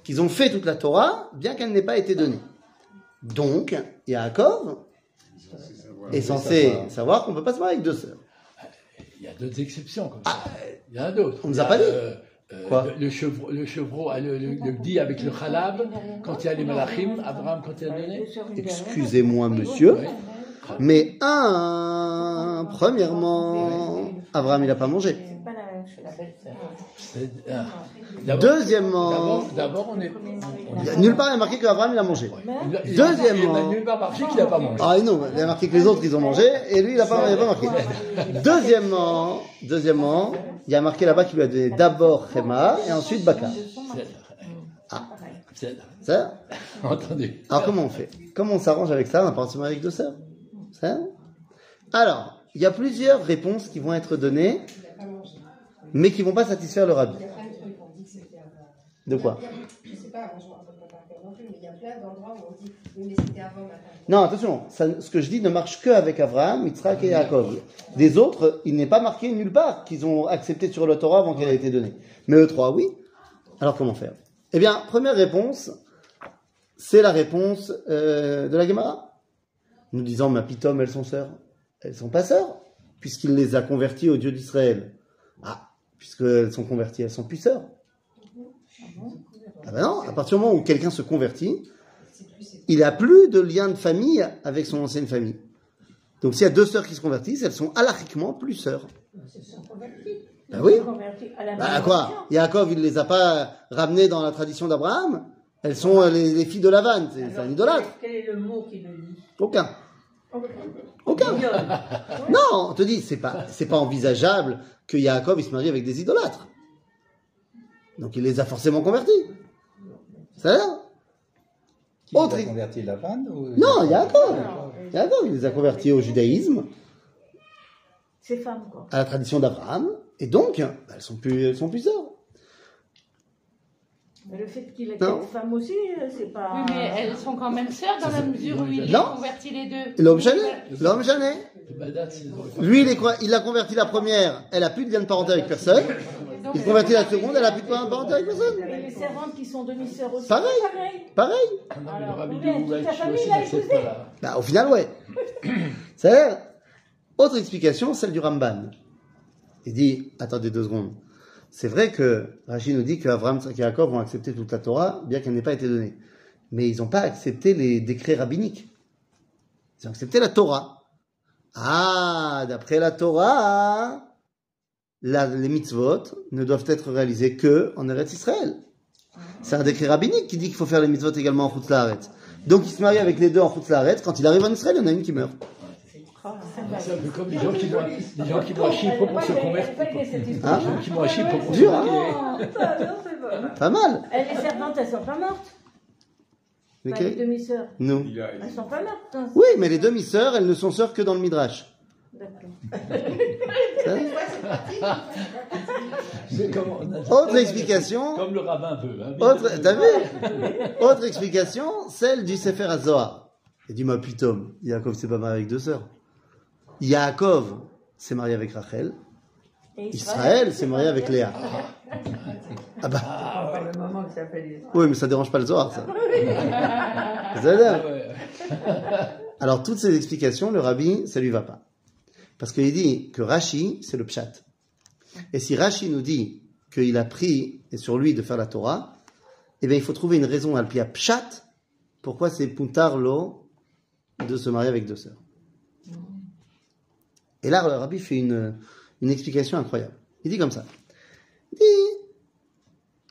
Qu'ils ont fait toute la Torah, bien qu'elle n'ait pas été donnée. Donc, Yaakov est censé savoir qu'on ne peut pas se marier avec deux sœurs. Il y a d'autres exceptions comme ça. Il y en a d'autres. Ah, on nous a y pas dit. euh, euh, Quoi le, le chevreau, le chevreau a le, le- le dit avec le chalab, quand il y a les malachim, Abraham, quand il a donné. Excusez-moi, monsieur. Oui. Mais un, premièrement, Abraham, il n'a pas mangé. Deuxièmement, D'abord, on est. a nulle part il y a marqué qu'Abraham, il a mangé. A- a- Deuxièmement- nulle part marqué qu'il n'a pas mangé. Ah non, il y a marqué que les autres, ils ont mangé, et lui, il n'a pas, il a pas marqué. Deuxièmement, deuxièmement, il y a marqué là-bas qu'il lui a donné d'abord Khema, et ensuite Baka. Ah. Ça Entendu. Alors comment on fait? Comment on s'arrange avec ça On marier avec deux sœurs? Ça Alors, il y a plusieurs réponses qui vont être données, mais qui vont pas satisfaire le rabbi. De quoi Je sais pas, ne non plus, mais il y a plein d'endroits où on dit oui, mais c'était avant ma femme. Non, attention, ça- ce que je dis ne marche que avec Abraham, Yitzhak et Yaakov. Des autres, il n'est pas marqué nulle part qu'ils ont accepté sur le Torah avant qu'elle ait été donnée. Mais eux trois, oui. Alors comment faire? Eh bien, première réponse, c'est la réponse euh, de la Gemara. Nous disons, ma pitom, elles sont sœurs. Elles sont pas sœurs, puisqu'il les a converties au Dieu d'Israël. Ah, puisqu'elles sont converties, elles sont plus sœurs. Ah ben non, à partir du moment où quelqu'un se convertit, il n'a plus de lien de famille avec son ancienne famille. Donc s'il y a deux sœurs qui se convertissent, elles sont alachiquement plus sœurs. Ben oui. Converti à quoi? Yaakov, il les a pas ramenées dans la tradition d'Abraham? Elles sont euh, les, les filles de Lavan. C'est un idolâtre. Quel est le mot qui le dit Aucun. Aucun. Non, on te dit, c'est pas, c'est pas envisageable que Yaakov il se marie avec des idolâtres. Donc il les a forcément convertis. Ça a Qui Autre- a converti la vanne ou... Non, Yaakov. Yaakov, il les a convertis au judaïsme, C'est femme, quoi. à la tradition d'Abraham, et donc, bah, elles sont plus, elles sont plus sœurs. Mais le fait qu'il ait quatre femmes aussi, euh, c'est pas. Oui, mais elles sont quand même sœurs dans la mesure où il a converti les deux. L'homme chané, l'homme c'est Lui, il, est quoi il a converti la première, elle a plus de lien de parenté avec personne. Il convertit la seconde, elle a plus de lien de parenté avec personne. Et les servantes qui sont demi-sœurs aussi. Pareil. c'est pareil. Bah, au final, ouais. L'air. Autre explication, celle du Ramban. Il dit, attendez deux secondes. C'est vrai que Rachid nous dit qu'Abraham et Yaakov ont accepté toute la Torah, bien qu'elle n'ait pas été donnée. Mais ils n'ont pas accepté les décrets rabbiniques. Ils ont accepté la Torah. Ah, d'après la Torah, les mitzvot ne doivent être réalisés que en Eretz Israël. C'est un décret rabbinique qui dit qu'il faut faire les mitzvot également en Chutz. Donc il se marie avec les deux en Chutz. Quand il arrive en Israël, il y en a une qui meurt. C'est un peu comme les gens qui vont, les gens qui vont à Chypre pour se convertir. Hein histoire. Les gens qui vont à Chypre pour se Dur, hein convertir. Non, non, pas. Pas mal. Elle est servante, elles sont pas mortes. Les demi-sœurs, a, elles sont pas mortes. hein. Oui, mais les demi-sœurs, elles ne sont sœurs que dans le Midrash. D'accord. Autre explication. Comme le rabbin veut. Hein. Autre, t'as vu Autre explication, celle du Sefer HaZohar. Et dis-moi, pitom, Yaakov s'est pas marié avec deux sœurs. Yaakov s'est marié avec Rachel. Et Israël s'est marié avec Léa. Ah bah, le moment fait les... oui, mais ça dérange pas le Zohar, ça. Ah. Alors, toutes ces explications, le rabbi, ça lui va pas. Parce qu'il dit que Rashi, c'est le pshat. Et si Rashi nous dit qu'il a pris et sur lui de faire la Torah, eh bien, il faut trouver une raison à pia pshat, pourquoi c'est puntarlo de se marier avec deux sœurs? Et là, le rabbi fait une, une explication incroyable. Il dit comme ça. Il dit,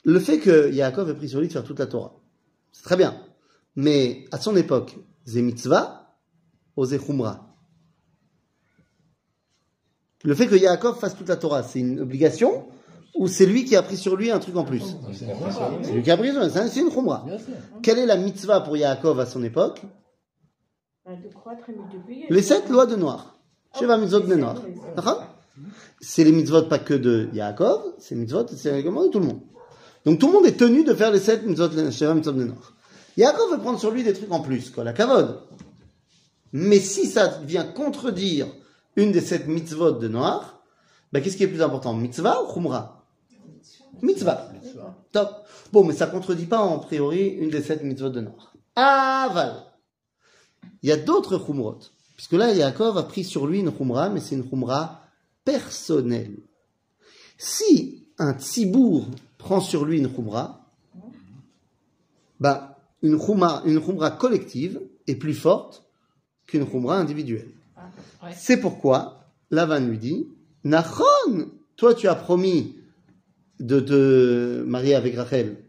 le fait que Yaakov ait pris sur lui de faire toute la Torah, c'est très bien. Mais à son époque, c'est mitzvah ou c'est chumra. Le fait que Yaakov fasse toute la Torah, c'est une obligation ou c'est lui qui a pris sur lui un truc en plus? C'est lui qui a pris sur lui, c'est un- c'est une chumra. Quelle est la mitzvah pour Yaakov à son époque? Bah. Les sept lois de Noir. Sheva mitzvot de. D'accord? C'est les mitzvot pas que de Yaakov, c'est les mitzvot, c'est également de tout le monde. Donc tout le monde est tenu de faire les sept mitzvot, mitzvot de Noir. Yaakov veut prendre sur lui des trucs en plus, quoi, la kavod. Mais si ça vient contredire une des sept mitzvot de Noir, ben qu'est-ce qui est plus important, mitzvah ou chumra? Mitzvah. Top. Bon, mais ça contredit pas en priori une des sept mitzvot de Noir. Aval. Il y a d'autres chumrot. Puisque là, Yaakov a pris sur lui une chumra, mais c'est une chumra personnelle. Si un tzibour prend sur lui une chumra, bah, une chumra collective est plus forte qu'une chumra individuelle. ouais. C'est pourquoi Lavan lui dit, Nachon, toi tu as promis de te marier avec Rachel.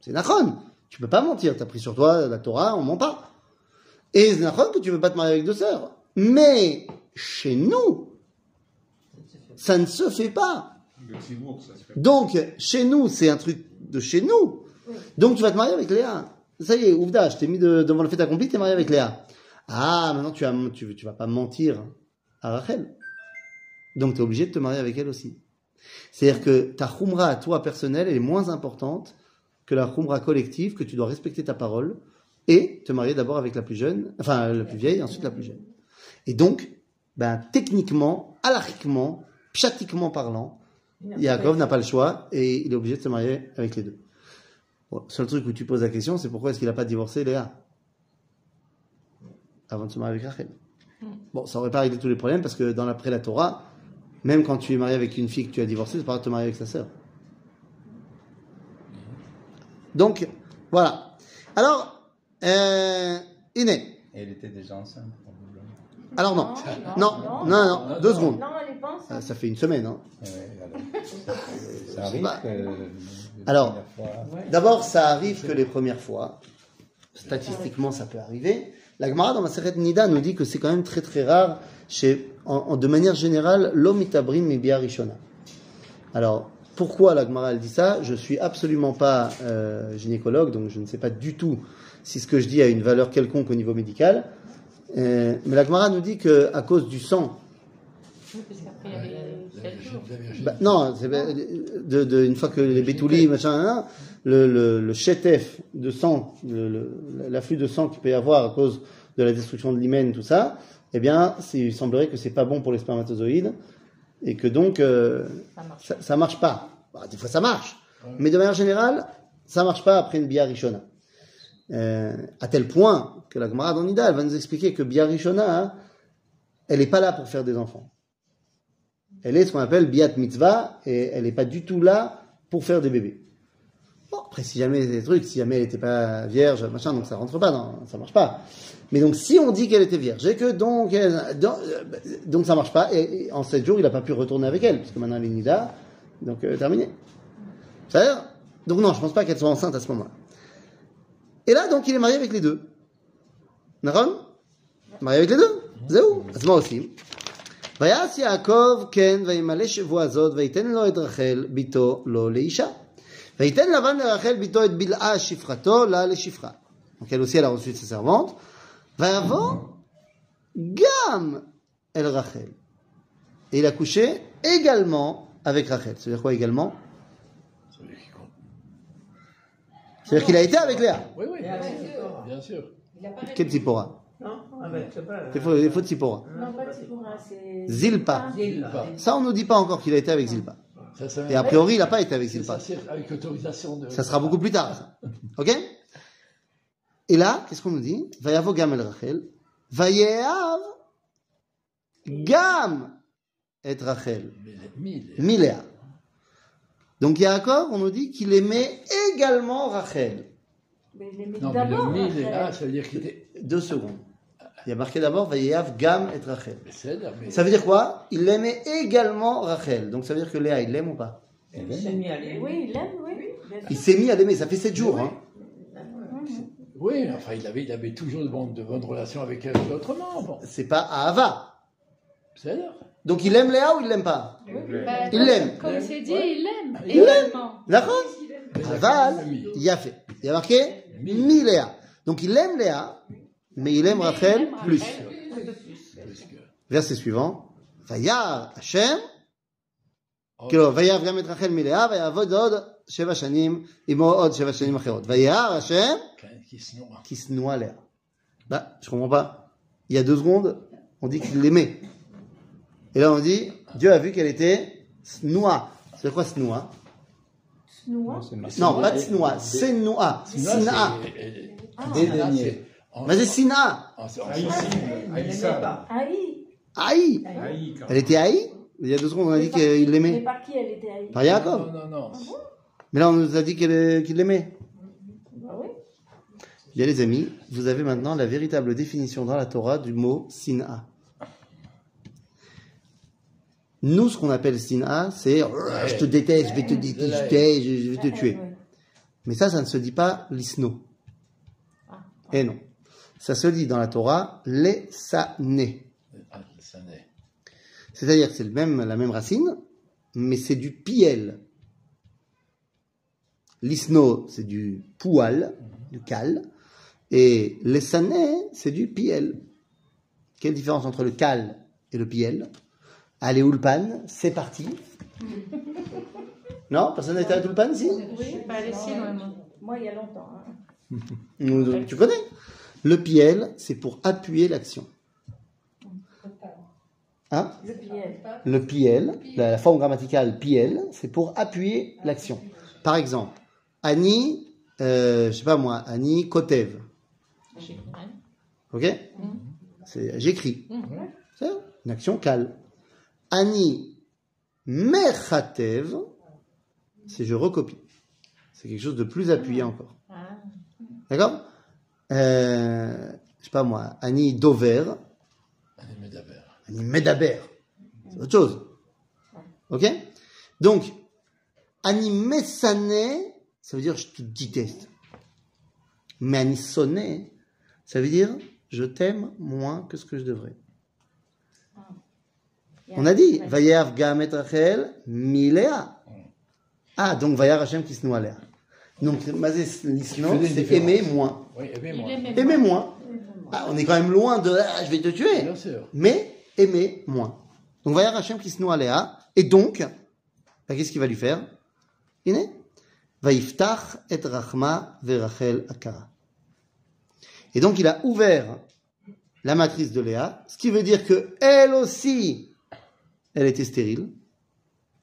C'est Nachon. Tu peux pas mentir. Tu as pris sur toi la Torah, on ment pas. Et que tu veux pas te marier avec deux sœurs. Mais chez nous, ça ne se fait pas. Donc, chez nous, c'est un truc de chez nous. Donc, tu vas te marier avec Léa. Ça y est, Ouvda, je t'ai mis de- devant le fait accompli, tu es marié avec Léa. Ah, maintenant, tu, as, tu, tu vas pas mentir à Rachel. Donc, tu es obligé de te marier avec elle aussi. C'est-à-dire que ta khumra à toi personnelle, elle est moins importante que la khumra collective, que tu dois respecter ta parole et te marier d'abord avec la plus jeune, enfin la plus vieille, ensuite la plus jeune. Et donc, ben, techniquement, alariquement, pchatiquement parlant, Yaakov n'a pas le choix et il est obligé de se marier avec les deux. Bon, seul truc où tu poses la question, c'est pourquoi est-ce qu'il n'a pas divorcé Léa avant de se marier avec Rachel? Bon, ça aurait pas réglé tous les problèmes parce que dans l'après la Torah, même quand tu es marié avec une fille que tu as divorcée, c'est pas grave de te marier avec sa sœur. Donc, voilà. Alors, euh, Iné. Et elle était déjà enceinte. probablement. Alors non. Non, non, non, non, deux non. secondes. Non, elle est pas enceinte. Ça fait une semaine. Hein. Ça, arrive Bah, alors, D'abord, ça arrive que les premières fois. Statistiquement, ça peut arriver. La Gemara dans ma Seret Nida nous dit que c'est quand même très très rare chez, en, en- de manière générale, l'homme itabrim mibia rishona. Alors, pourquoi la Gemara elle dit ça Je suis absolument pas euh, gynécologue, donc je ne sais pas du tout si ce que je dis a une valeur quelconque au niveau médical. Euh, mais la Gemara nous dit que à cause du sang. Oui, parce qu'après, il y avait bah, non, c'est de, de- une fois que les bétoulis, machin, nan, le, le, le chétef de sang, l'afflux de sang qu'il peut y avoir à cause de la destruction de l'hymen, tout ça, eh bien, il semblerait que c'est pas bon pour les spermatozoïdes et que donc euh, Ça marche. ça, ça marche pas. Bah, des fois ça marche, mais de manière générale, ça marche pas après une bia rishona. Euh, à tel point que la Gemara dans Nida, elle va nous expliquer que bia rishona, hein, elle est pas là pour faire des enfants. Elle est ce qu'on appelle biat mitzvah et elle n'est pas du tout là pour faire des bébés. Bon, après, si jamais des trucs, si jamais elle n'était pas vierge, machin, donc ça rentre pas, non, ça marche pas. Mais donc, si on dit qu'elle était vierge et que donc, elle- donc, euh, donc ça marche pas, et, et en sept jours, il n'a pas pu retourner avec elle, parce que maintenant elle est nida, donc euh, terminé. Ça veut dire Donc non, je pense pas qu'elle soit enceinte à ce moment-là. Et là, donc, il est marié avec les deux. Naron Marié avec les deux זהו, אז מה עושים? ויעש יעקב כן וימלא שבוע הזאת וייתן לו את רחל בתו לו לאישה. donc elle aussi, elle a reçu de sa servante. avant, Gam El Rachel. Et il a couché également avec Rachel. Ça veut dire quoi également C'est-à-dire qu'il a été avec Léa. Oui, oui, bien, sûr. sûr. Quel Tzipora Non, avec Il faut de Tzipora. Non, pas c'est. Zilpa. Zilpa. Ça, on ne nous dit pas encore qu'il a été avec Zilpa. Ça, ça, Et a priori, il n'a pas été avec Zilpa. ça, c'est avec autorisation de. Ça sera beaucoup plus tard. Ok Et là, qu'est-ce qu'on nous dit? Vayavo gam el Rachel. Vayeav gam et Rachel. Miléa. Donc Yaakov, on nous dit qu'il aimait également Rachel. Mais il aimait d'abord. ah, ça veut dire qu'il était. Deux secondes. Il y a marqué d'abord Vayeav gam et Rachel. Mais c'est mais Ça veut dire quoi? Il aimait également Rachel. Donc ça veut dire que Léa, il l'aime ou pas? Elle Il est- s'est mis à l'aimer. Oui, il l'aime, oui. Il s'est mis à l'aimer. Ça fait sept jours. Oui. Hein. Oui, enfin, il avait, il avait toujours de bonnes, de bonnes relations avec elle autrement. Bon, C'est pas Ahava. c'est. Donc il aime Léa ou il l'aime pas? Bah, Il l'aime. Comme c'est dit, il l'aime. Il l'aime. D'accord Aval, il y a fait. Il y a marqué Mille. mi Léa. Donc il aime Léa, mais il aime Mais Rachel il aime plus. Rachel un peu plus. Parce que- Verset suivant. Vayar Hashem, Oh, כאילו, ויעב גם את רחל מלאה, ויעבוד עוד שבע שנים, עמו עוד שבע שנים אחרות. וירא השם, qui se noie. qui se noie Léa. Bah, je comprends pas. Il y a deux secondes, on dit qu'il l'aimait. Et là, on dit, Dieu a vu qu'elle était snoa. C'est quoi snoa Snoa. c'est marqué. Non, pas snoa, c'est noa. Sinon, Sina. c'est- elle- Dédaigné. mais c'est sina. Ah. Aïe. Aïe, Elle était haïe Il y a deux secondes, on a Mais dit qu'il Mais l'aimait. par qui elle était haï Par Yaakov. Non, non, non. Mais là, on nous a dit qu'elle- qu'il l'aimait. Bah oui. Bien les amis, vous avez maintenant la véritable définition dans la Torah du mot sina. Nous, ce qu'on appelle sina, c'est euh, je te déteste, je vais te détester, je vais te tuer. Ouais. Mais ça, ça ne se dit pas l'isno. Et non. Ça se dit dans la Torah les sané. Ah. C'est-à-dire que c'est le même, la même racine, mais c'est du piel. L'isno, c'est du poual, du cal, et les sané, c'est du piel. Quelle différence entre le cal et le piel? Allez, Ulpan, c'est parti. non Personne n'a été à Ulpan, si? Oui, pas aller si loin, moi. Il y a longtemps. hein. Tu connais? Le piel, c'est pour appuyer l'action. Hein? Le pied. Le piel, la forme grammaticale piel, c'est pour appuyer l'action. Par exemple, Annie, euh, je sais pas moi, Annie Kotev. Ok? C'est j'écris. C'est une action calme. Annie Mechatev, c'est je recopie. C'est quelque chose de plus appuyé encore. D'accord? Euh, Je sais pas moi, Annie Dover, Allez, Medaber. Annie Medaber. C'est autre chose. Ok? Donc, Annie Messane, ça veut dire je te déteste. Mais Annie Sonne, ça veut dire je t'aime moins que ce que je devrais. On a dit, Vayer Gamet Rachel Milea. Ah, donc Vayer Hashem Kisnu Alea. Donc, Fais des c'est aimer moins. Oui, aimez-moi. Il aimait Aimer moins. Ah, on est quand même loin de ah, je vais te tuer. Bien sûr. Mais aimer moins. Donc, Vayer Hashem Kisnu Alea. Et donc, bah, qu'est-ce qu'il va lui faire? Il est Vaïftach et Rachma Verachel Akara. Et donc, il a ouvert la matrice de Léa, ce qui veut dire que elle aussi, elle était stérile,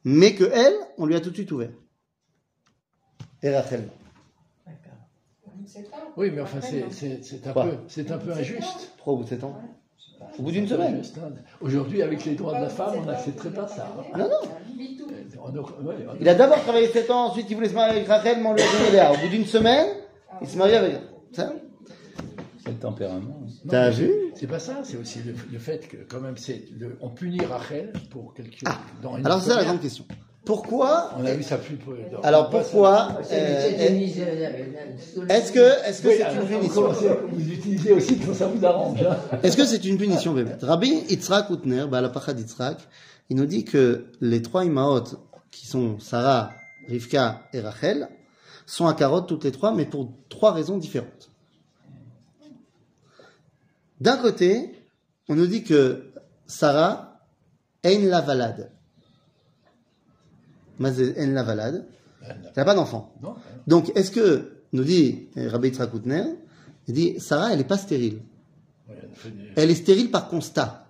mais que elle, on lui a tout de suite ouvert. Et Rachel. Oui, mais enfin, c'est- un, Quoi peu- c'est un peu injuste. Trois ou sept ans Au bout d'une semaine hein. Aujourd'hui, avec les droits de la femme, on n'accepterait pas ça. hein. Non, non. A- Il a d'abord travaillé sept ans, ensuite il voulait se marier avec Rachel, mais on lui a. Au bout d'une semaine, il se marie avec. Ça C'est le tempérament. T'as vu c'est- pas ça, c'est aussi le, le fait que, quand même, c'est on punit Rachel pour quelque chose. dans une Ah. Alors c'est ça la grande question. Pourquoi On a vu ça plus. Alors pourquoi euh, est-. Est-ce que est-ce que Oui, c'est une punition Vous utilisez aussi quand ça vous arrange. hein. Est-ce que c'est une punition bébé? Rabbi Yitzhak Utner, bah, la pacha d'Yitzhak, il nous dit que les trois Imaot, qui sont Sarah, Rivka et Rachel, sont à carotte toutes les trois, mais pour trois raisons différentes. D'un côté, on nous dit que Sarah est la valade. En la valade. Elle n'a pas d'enfant. Donc, est-ce que, nous dit Rabbi Yitzhak il dit, Sarah, elle n'est pas stérile. Elle est stérile par constat.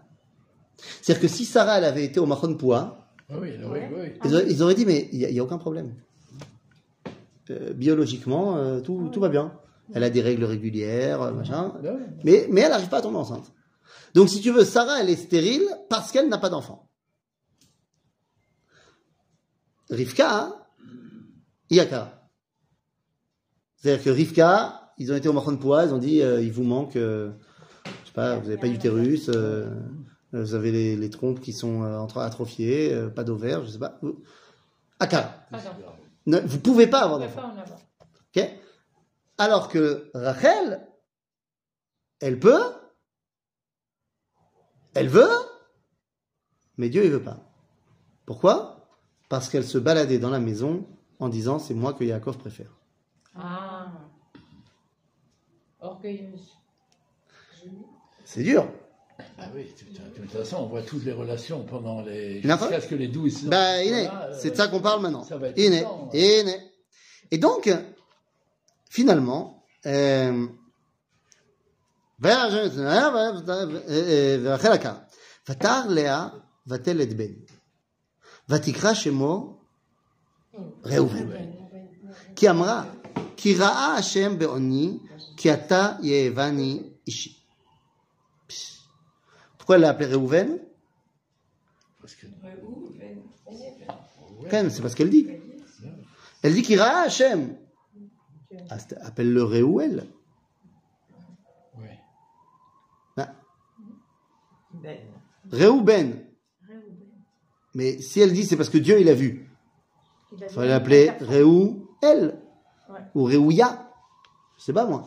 C'est-à-dire que si Sarah, elle avait été au Mahon Poua, Oui, oui, oui, oui. ils, auraient, ils auraient dit, mais il n'y a, aucun problème. Euh, biologiquement, euh, tout, tout va bien. Elle a des règles régulières, euh, machin. Mais, mais elle n'arrive pas à tomber enceinte. Donc, si tu veux, Sarah, elle est stérile parce qu'elle n'a pas d'enfant. Rivka, Iyakara. C'est-à-dire que Rivka, ils ont été au Mahon Poua, ils ont dit, euh, il vous manque, euh, je sais pas, vous n'avez pas d'utérus, euh, vous avez les, les trompes qui sont euh, atrophiées, pas d'ovaire, je sais pas. Pardon. Ne- vous pouvez pas avoir d'enfant. pas en avoir. Ok Alors que Rachel, elle peut, elle veut, mais Dieu il veut pas. Pourquoi? Parce qu'elle se baladait dans la maison en disant c'est moi que Yaakov préfère. Ah. Orgueilleuse. C'est dur. Ah oui, de toute- de toute façon, on voit toutes les relations pendant les. Il y en a Jusqu'à ce que les douze. Bah, il est. Voilà, euh, C'est de ça qu'on parle maintenant. ça va être Il tout est. le temps, ouais. Il est. Et donc, finalement, euh, ורחל עקר. ותר לאה ותלד בן. Vatikra Shemo Reuven. Qui amra, qui ra'a Hashem be'oni, qui ata yevani ishi. Pourquoi elle l'a appelé Reuven C'est parce qu'elle dit. Elle dit qu'il ra'a Hashem. Ah, appelle-le Reuel. Reuben. Ben. Ben. Mais si elle dit c'est parce que Dieu il a vu, Il a faudrait l'appeler Réhouel. Ouais. Ou Réhouya. Je sais pas moi.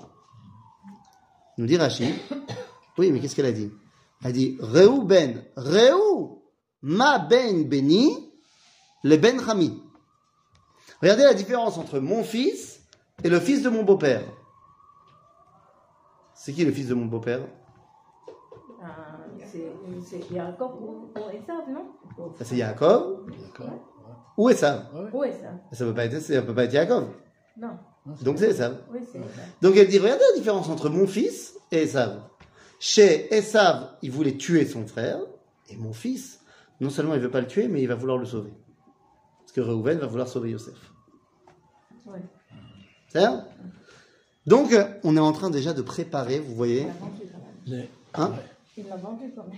Nous dit Rachid. Oui, mais qu'est-ce qu'elle a dit? Elle a dit Réhouben. Réhou. Ma ben beni. Le ben Hami. Regardez la différence entre mon fils et le fils de mon beau-père. C'est qui le fils de mon beau-père? Ah, c'est Yaakov ou, ou Esav, non? Ça, C'est Yaakov D'accord. ou Esav. Ou Esav Ça? Peut pas être, ça peut pas être Yaakov. Non, Donc c'est Esav. oui, c'est Esav. Donc elle dit, regardez la différence entre mon fils et Esav. Chez Esav, il voulait tuer son frère, et mon fils, non seulement il veut pas le tuer, mais il va vouloir le sauver. Parce que Reuven va vouloir sauver Yosef. Ouais. C'est ça Donc, euh, on est en train déjà de préparer, vous voyez. Hein? Ouais. Il l'a vendu quand même.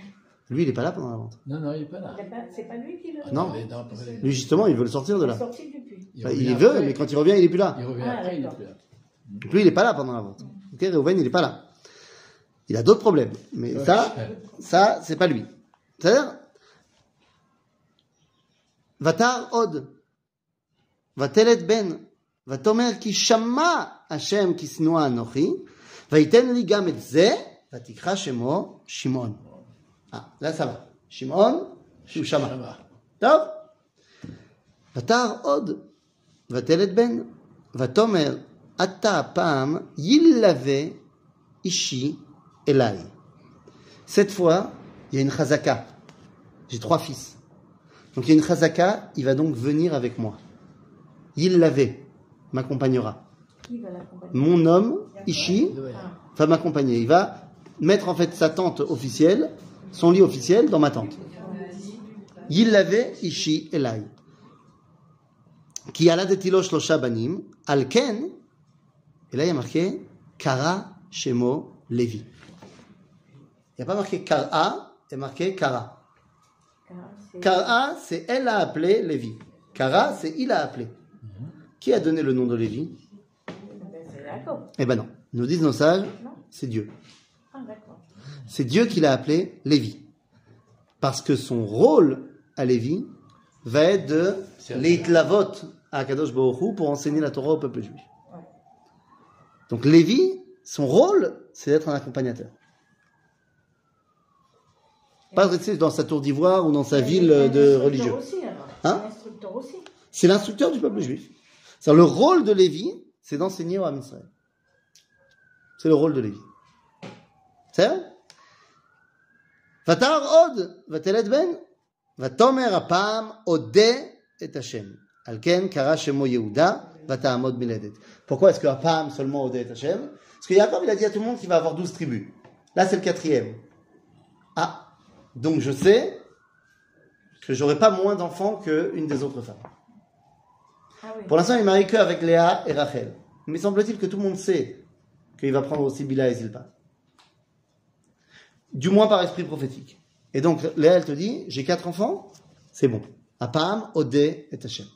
Lui, il n'est pas là pendant la vente. Non, non, il n'est pas là. Il C'est pas lui qui Non. Il est dans- après, Lui, justement, il veut le sortir de Il là. sorti du puits. Bah, revient il veut, mais quand il revient, il est plus là. Il revient Ah, après, il est d'accord. plus là. Donc lui, il n'est pas là pendant la vente. Ok, Reuven, il n'est pas là. Il a d'autres problèmes. Mais Ouais. ça, ça, c'est pas lui. C'est-à-dire, Vatar od, Vatelet ben, Vatomer ki shama Hashem ki snua anochi, Vaiten li gam et ze, Vatikra shemo Shimon. Ah, là ça va. Shimon, ou shama. Shama. טוב? ותר עוד, ותלת בן, ותאמר, אתה הפעם ילווה אישי אליי. Cette fois, il y a une chazaka. J'ai trois fils. Donc il y a une chazaka, il va donc venir avec moi. Il l'avait, m'accompagnera. Qui va l'accompagner Mon homme, Ishi, Ouais. va m'accompagner. Il va mettre en fait sa tente officielle, son lit officiel dans ma tente. Il l'avait ishi elai. Qui alla de tilo shlosha banim, al ken, et là il y a marqué kara shemo levi. Il n'y a pas marqué kara, il y a marqué kara. Kara, c'est elle a appelé Lévi. Kara, c'est il a appelé. Qui a donné le nom de Lévi. Eh ben non. Nous disent nos sages, c'est Dieu. Ah. C'est Dieu qui l'a appelé Lévi. Parce que son rôle à Lévi va être de l'Eitlavot à Kadosh Baruch pour enseigner la Torah au peuple juif. Donc Lévi, son rôle, c'est d'être un accompagnateur. Pas rester dans sa tour d'ivoire ou dans sa Il ville de religieux. Hein. C'est l'instructeur du peuple juif. C'est le rôle de Lévi, c'est d'enseigner au Ham Israël. C'est le rôle de Lévi. Yehuda, vatahamod miledet. Pourquoi est-ce que apam seulement ode et Hashem? Parce que Yaakov, il a dit à tout le monde qu'il va avoir douze tribus. Là, c'est le quatrième. Ah, donc je sais que j'aurai pas moins d'enfants qu'une des autres femmes. Ah oui. Pour l'instant, il est marié que avec Léa et Rachel. Mais semble-t-il que tout le monde sait qu'il va prendre aussi Bila et Zilpa. Du moins par esprit prophétique. Et donc, Léa, elle te dit, j'ai quatre enfants, c'est bon. Apam, Odé et Hachem.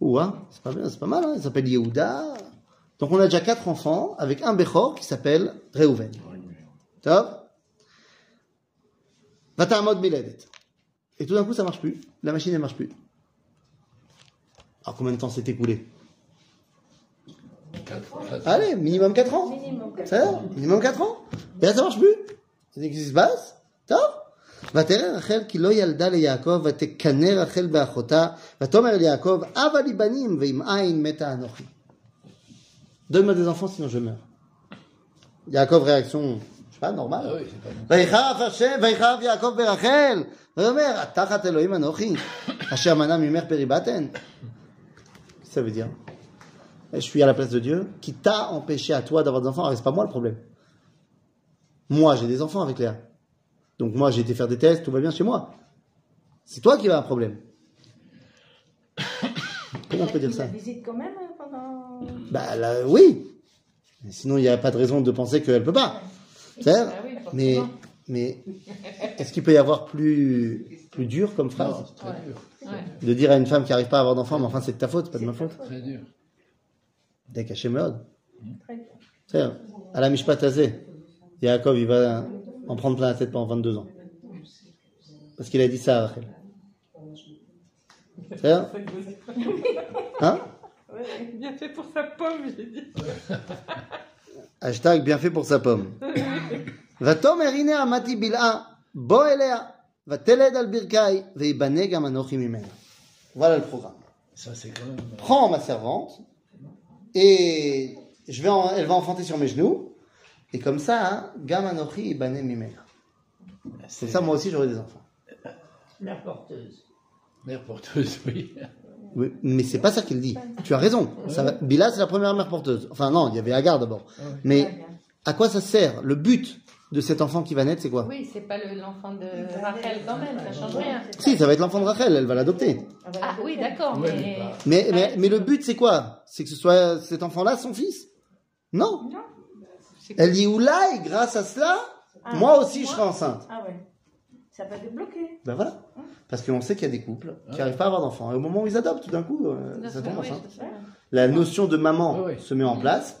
Ouah, c'est pas bien, c'est pas mal, hein. il s'appelle Yehuda. Donc on a déjà quatre enfants avec un Bechor qui s'appelle Reuven. Top. Vatamod Miledet. Et tout d'un coup, ça marche plus. La machine, elle marche plus. Alors combien de temps s'est écoulé? Allez, minimum 4 ans. Minimum quatre Ça va Minimum 4 ans Et là, ça marche plus. C'est ce qui se passe טוב. ותראה רחל כי לא ילדה ליעקב, ותקנא רחל באחותה, ותאמר ליעקב, אבא לי בנים, ועם אין מתה אנוכי. Donne-moi des enfants, sinon je meurs. Yaakov, réaction, je sais pas, Ah normale. oui, c'est pas bon. ויחרף השם, ויחרף יעקב ברחל, ויאמר, התחת אלוהים אנוכי, אשר מנע ממך פרי בטן. Qu'est-ce que ça veut dire Je suis à la place de Dieu, qui t'a empêché à toi d'avoir des enfants. Alors, c'est pas moi le problème. Moi, j'ai des enfants avec Léa. Donc moi, j'ai été faire des tests, tout va bien chez moi. C'est toi qui as un problème. Comment on peut dire ça visite quand même hein, pendant. Bah là, oui. Sinon, il n'y a pas de raison de penser qu'elle peut pas. C'est Ah oui, forcément. mais, mais est-ce qu'il peut y avoir plus, plus dur comme phrase Non, très Ouais. dur. Ouais. De dire à une femme qui n'arrive pas à avoir d'enfant, mais enfin c'est de ta faute, c'est pas de ma faute. Très dur. Dès caché meod. Très bien. C'est à la Mishpat Hazeh, Yaakov, il va en prendre plein la tête pendant 22 ans. Parce qu'il a dit ça à Rachel. C'est Hein Ouais, bien fait pour sa pomme, j'ai dit. Hashtag bien fait pour sa pomme. ותאמר הנה עמדתי בלעה, בוא אליה, ותלד על ברכי, ויבנה גם אנוכי ממנה. Voilà le programme. Ça, c'est quand même. Prends ma servante, et je vais en- elle va enfanter sur mes genoux, et comme ça, hein, gam anochi ibane mimena. C'est ça, moi aussi, j'aurai des enfants. Mère porteuse. Mère porteuse, oui. Oui, mais c'est pas ça qu'il dit. Tu as raison. Ça va- Bila, c'est la première mère porteuse. Enfin, non, il y avait Agar d'abord. Mais, à quoi ça sert Le but de cet enfant qui va naître, c'est quoi Oui, c'est pas le- l'enfant de Rachel quand même, ça change rien. Si, ça va être l'enfant de Rachel, elle va l'adopter. Ah oui, d'accord, mais... mais Mais, mais, le but, c'est quoi? C'est que ce soit cet enfant-là son fils? Non. c'est- Elle dit, Oulaï, grâce à cela, Ah, moi aussi je serai enceinte. Ah ouais. Ça peut débloquer. Ben voilà. Parce qu'on sait qu'il y a des couples qui n'arrivent pas à avoir d'enfants. Et au moment où ils adoptent, tout d'un coup, euh, ça tombe enceinte. La notion de maman Ouais, ouais. se met en place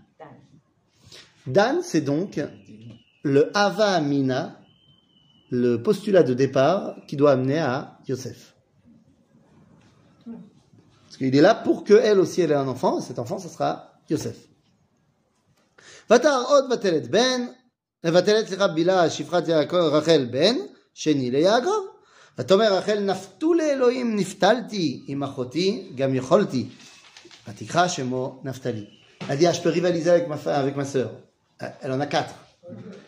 Dan, c'est donc le Hava Amina, le postulat de départ qui doit amener à Yosef. Parce qu'il est là pour qu'elle aussi elle ait un enfant, et cet enfant, ce sera Yosef. ותר עוד ותלת בן, ותלת סליחה בילה שפחת יעקב- רחל בן, שני ליעקב. ותאמר רחל נפתו לאלוהים נפתלתי עם אחותי גם יכולתי. ותקרא שמו נפתלי. Elle dit, ah, je peux rivaliser avec ma, fa- avec ma sœur. Euh, Elle en a quatre.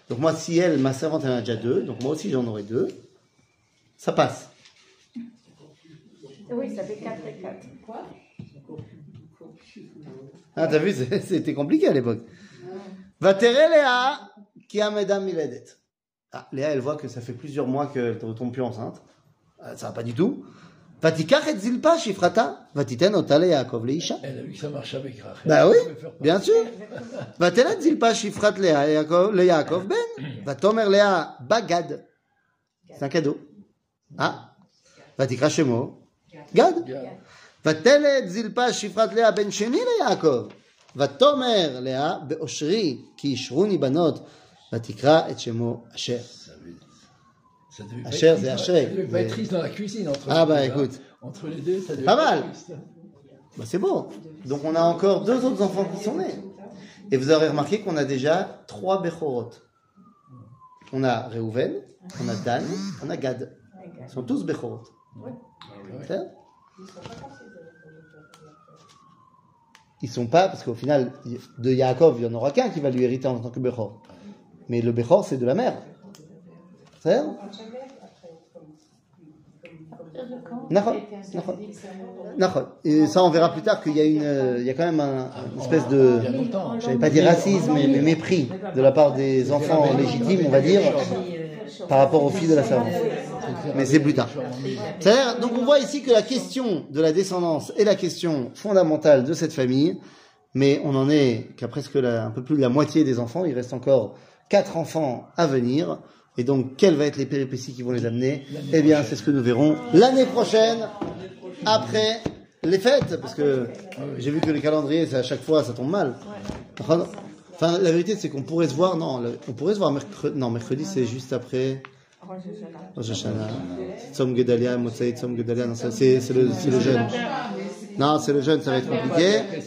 Donc moi, si elle, ma servante, elle en a déjà deux, donc moi aussi j'en aurai deux, ça passe. Oui, ça fait 4 et 4. Quoi? Ah, t'as vu, c'était compliqué à l'époque. Vatere Léa, qui a Medam Miledet. Ah, Léa, elle voit que ça fait plusieurs mois qu'elle ne retombe plus enceinte. Ah, Ça va pas du tout. Vatikach et Zilpa, Shifrata, Vatiten Otale Yaakov Leisha. Elle a vu que ça marche avec Rachel. Bah oui, Elle peut faire bien sûr. ותלד זלפה שפחת לאה יעקב- ליעקב בן, ותאמר לאה בגד. C'est un cadeau. Ah, ותקרא שמו גד. Regarde. ותלד זלפה שפחת לאה בן שני ליעקב. ותאמר לאה באושרי כי אישרוני בנות, ותקרא את שמו אשר. ça devait pas Asher, être c'est triste dans- Asher. La cuisine entre Ah les bah, deux, hein. écoute. Entre les deux, ça devait Pas mal. triste. Bah, c'est beau. Donc on a encore deux autres enfants qui sont nés. Et vous aurez remarqué qu'on a déjà trois Bechorot. On a Reuven, on a Dan, on a Gad. Ils sont tous Bechorot. Ça Ils sont pas, parce qu'au final, de Yaakov, il n'y en aura qu'un qui va lui hériter en tant que Bechor. Mais le Bechor, c'est de la mère. D'accord. Et ça, on verra plus tard qu'il y a une, il y a quand même un, une espèce de, je vais pas dire racisme, mais, mépris de la part des enfants légitimes, on va dire, par rapport aux filles de la servante. Mais c'est plus tard. Donc on voit ici que la question de la descendance est la question fondamentale de cette famille, mais on en est qu'à presque la- un peu plus de la moitié des enfants. Il reste encore quatre enfants à venir. Et donc, quelles vont être les péripéties qui vont les amener Eh bien, c'est ce que nous verrons l'année prochaine, après les fêtes, parce que j'ai vu que le calendrier, c'est à chaque fois, ça tombe mal. Enfin, la vérité, c'est qu'on pourrait se voir, non, on pourrait se voir mercredi, non, mercredi, c'est juste après Rosh Hashanah. Tzom Gedalia, Motsai Tzom Gedalia, c'est le jeûne. Non, c'est le jeûne, ça va être compliqué.